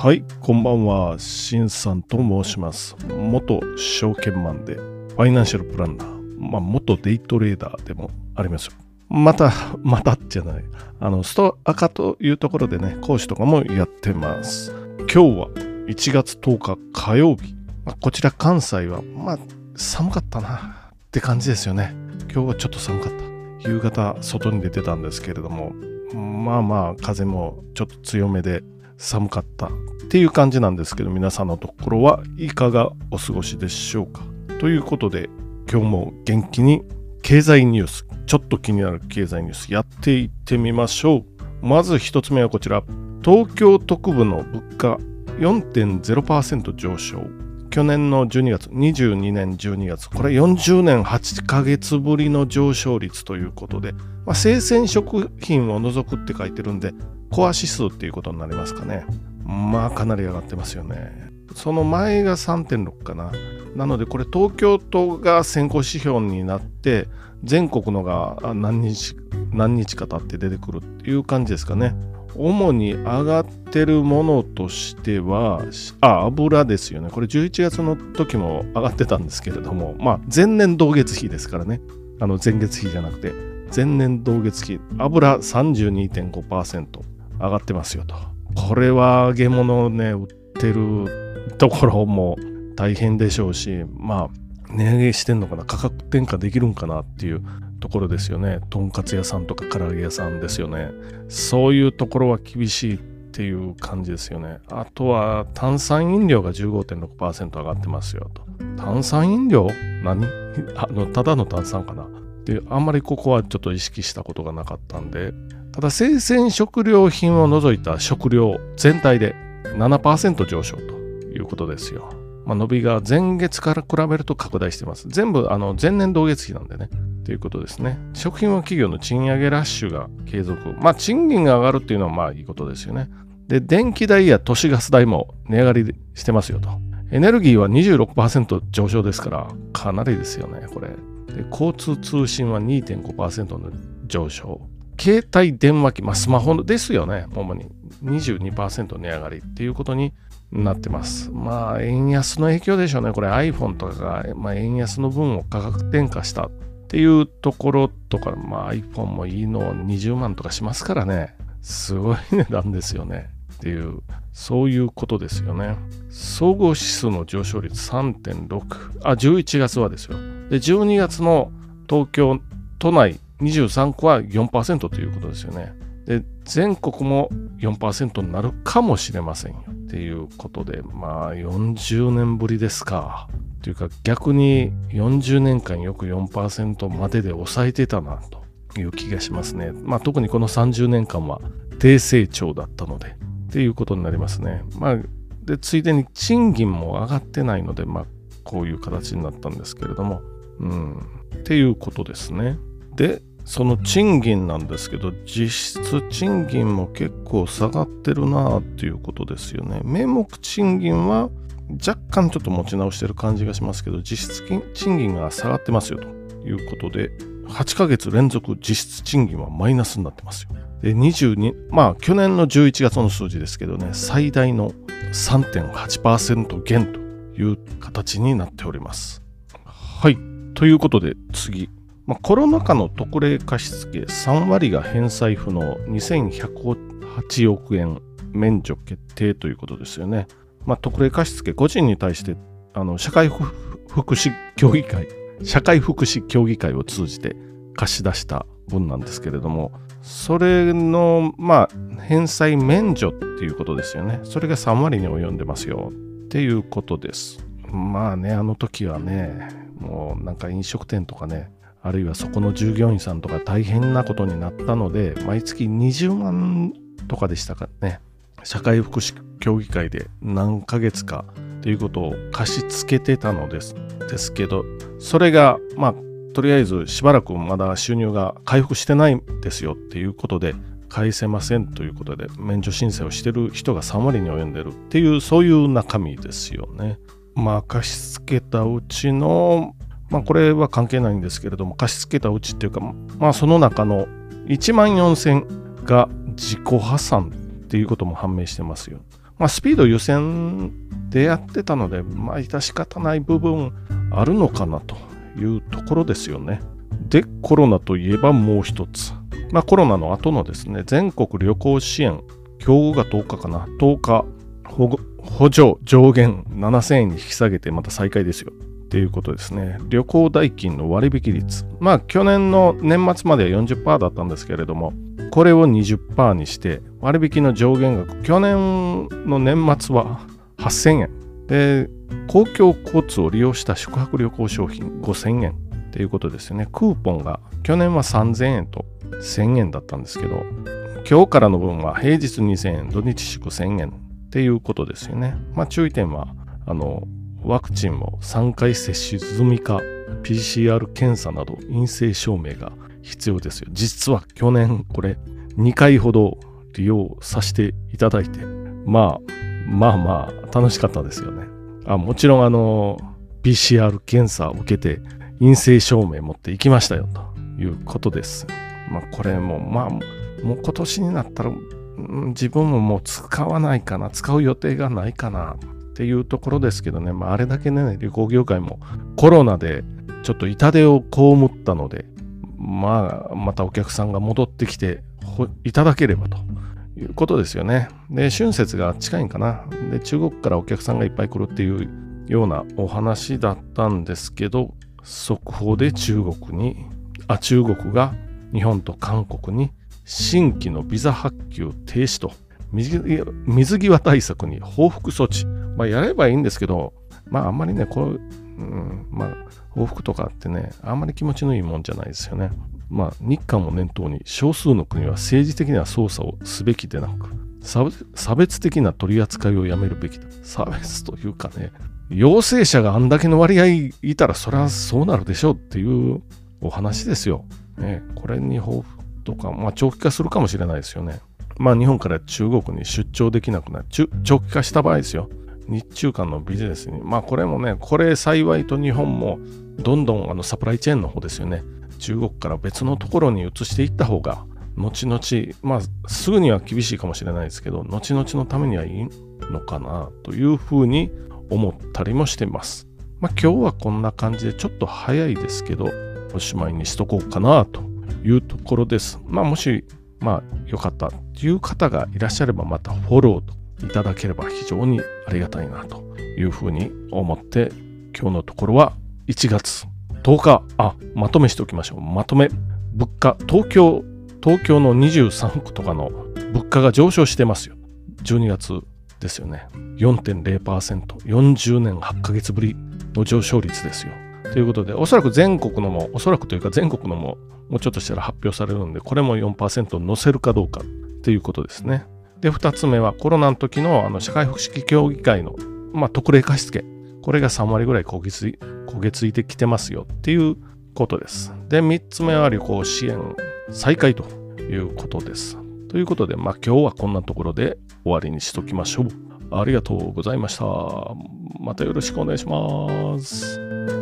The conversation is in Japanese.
はい、こんばんは。しんさんと申します。元証券マンで、ファイナンシャルプランナー、まあ、元デイトレーダーでもありますよ。また、またじゃない。あの、ストアカというところでね、講師とかもやってます。今日は1月10日火曜日。まあ、こちら関西は、まあ、寒かったなって感じですよね。今日はちょっと寒かった。夕方、外に出てたんですけれども、まあまあ、風もちょっと強めで寒かったっていう感じなんですけど、皆さんのところはいかがお過ごしでしょうか？ということで、今日も元気に経済ニュース、ちょっと気になる経済ニュースやっていってみましょう。まず一つ目はこちら。東京特部の物価4.0%上昇。去年の12月、22年12月、これ40年8ヶ月ぶりの上昇率ということで、まあ、生鮮食品を除くって書いてるんで、コア指数っていうことになりますかね。まあかなり上がってますよね。その前が3.6かな。なのでこれ東京都が先行指標になって全国のが何日何日か経って出てくるっていう感じですかね。主に上がってるものとしては、あ、油ですよね。これ11月の時も上がってたんですけれども、まあ前年同月比ですからね。あの前月比じゃなくて、前年同月比、油32.5%上がってますよと。これは揚げ物をね、売ってるところも大変でしょうし、まあ、値上げしてんのかな、価格転嫁できるんかなっていうところですよね。とんかつ屋さんとか唐揚げ屋さんですよね。そういうところは厳しいっていう感じですよね。あとは炭酸飲料が15.6%上がってますよと。炭酸飲料？何？あの、ただの炭酸かなで、あんまりここはちょっと意識したことがなかったんで、ただ生鮮食料品を除いた食料全体で7%上昇ということですよ。まあ、伸びが前月から比べると拡大してます。全部あの前年同月比なんでね。ということですね。食品は企業の賃上げラッシュが継続。まあ賃金が上がるっていうのはまあいいことですよね。で、電気代や都市ガス代も値上がりしてますよと。エネルギーは26%上昇ですから、かなりですよね、これ。で交通通信は2.5%の上昇。携帯電話機、まあ、スマホですよね、主に22%値上がりっていうことになってます。まあ、円安の影響でしょうね。これ iPhone とかが、まあ、円安の分を価格転嫁したっていうところとか、まあ、iPhone もいいの20万とかしますからね。すごい値段ですよね。っていう、そういうことですよね。総合指数の上昇率3.6。あ、11月はですよ。で、12月の東京都内23区は4%ということですよね。で、全国も4%になるかもしれませんよっていうことで、まあ40年ぶりですか。というか逆に40年間よく4%までで抑えてたなという気がしますね。まあ特にこの30年間は低成長だったのでっていうことになりますね。まあで、ついでに賃金も上がってないので、まあこういう形になったんですけれども、うん、っていうことですね。で、その賃金なんですけど、実質賃金も結構下がってるなっていうことですよね。名目賃金は若干ちょっと持ち直してる感じがしますけど、実質賃金が下がってますよということで、8ヶ月連続実質賃金はマイナスになってますよ。で、22、まあ去年の11月の数字ですけどね、最大の3.8%減という形になっております。はい。ということで次。まあ、コロナ禍の特例貸付3割が返済不能2108億円免除決定ということですよね。まあ、特例貸付個人に対してあの社会福祉協議会社会福祉協議会を通じて貸し出した分なんですけれどもそれのまあ返済免除っていうことですよね。それが3割に及んでますよっていうことです。まあねあの時はねもうなんか飲食店とかねあるいはそこの従業員さんとか大変なことになったので、毎月20万とかでしたかね、社会福祉協議会で何ヶ月かということを貸し付けてたのですですけど、それが、まあ、とりあえずしばらくまだ収入が回復してないんですよっていうことで、返せませんということで、免除申請をしてる人が3割に及んでるっていう、そういう中身ですよね。まあ、貸し付けたうちのまあ、これは関係ないんですけれども、貸し付けたうちっていうか、まあ、その中の1万4000が自己破産っていうことも判明してますよ。まあ、スピード優先でやってたので、まあ、致し方ない部分あるのかなというところですよね。で、コロナといえばもう一つ。まあ、コロナの後のですね、全国旅行支援、今日が10日かな、10日補助上限7000円に引き下げてまた再開ですよ。っていうことですね。旅行代金の割引率。まあ去年の年末までは40%だったんですけれども、これを20%にして割引の上限額、去年の年末は8000円。で、公共交通を利用した宿泊旅行商品5000円っていうことですよね。クーポンが去年は3000円と1000円だったんですけど、今日からの分は平日2000円、土日祝1000円っていうことですよね。まあ注意点は、あの、ワクチンも3回接種済みか PCR 検査など陰性証明が必要ですよ。実は去年これ2回ほど利用させていただいて、まあまあまあ楽しかったですよね。あもちろんあの PCR 検査を受けて陰性証明持って行きましたよということです。まあこれもまあもう今年になったら自分ももう使わないかな、使う予定がないかなっていうところですけどね、まあ、あれだけね、旅行業界もコロナでちょっと痛手を被ったので、まあ、またお客さんが戻ってきていただければということですよね。で、春節が近いんかな。で、中国からお客さんがいっぱい来るっていうようなお話だったんですけど、速報で中国に、あ、中国が日本と韓国に新規のビザ発給停止と水際対策に報復措置。まあ、やればいいんですけど、まあ、あんまりね、こう、うん、まあ、報復とかってね、あんまり気持ちのいいもんじゃないですよね。まあ、日韓を念頭に、少数の国は政治的な操作をすべきでなく、差別的な取り扱いをやめるべきだ。差別というかね、陽性者があんだけの割合いたら、それはそうなるでしょうっていうお話ですよ。ね、これに報復とか、まあ、長期化するかもしれないですよね。まあ日本から中国に出張できなくなる。長期化した場合ですよ。日中間のビジネスに。まあこれもね、これ幸いと日本もどんどんあのサプライチェーンの方ですよね。中国から別のところに移していった方が、後々、まあすぐには厳しいかもしれないですけど、後々のためにはいいのかなというふうに思ったりもしてます。まあ今日はこんな感じでちょっと早いですけど、おしまいにしとこうかなというところです。まあもしまあ、よかったという方がいらっしゃれば、またフォローいただければ非常にありがたいなというふうに思って、今日のところは1月10日、あ、まとめしておきましょう。まとめ。物価、東京、東京の23区とかの物価が上昇してますよ。12月ですよね。4.0%、40年8ヶ月ぶりの上昇率ですよ。ということで、おそらく全国のも、おそらくというか全国のも、もうちょっとしたら発表されるんで、これも4%乗せるかどうかっていうことですね。で、2つ目はコロナの時のあの社会福祉協議会の、まあ、特例貸付。これが3割ぐらい焦げつい焦げついてきてますよっていうことです。で、3つ目は旅行支援再開ということです。ということで、まあ今日はこんなところで終わりにしときましょう。ありがとうございました。またよろしくお願いします。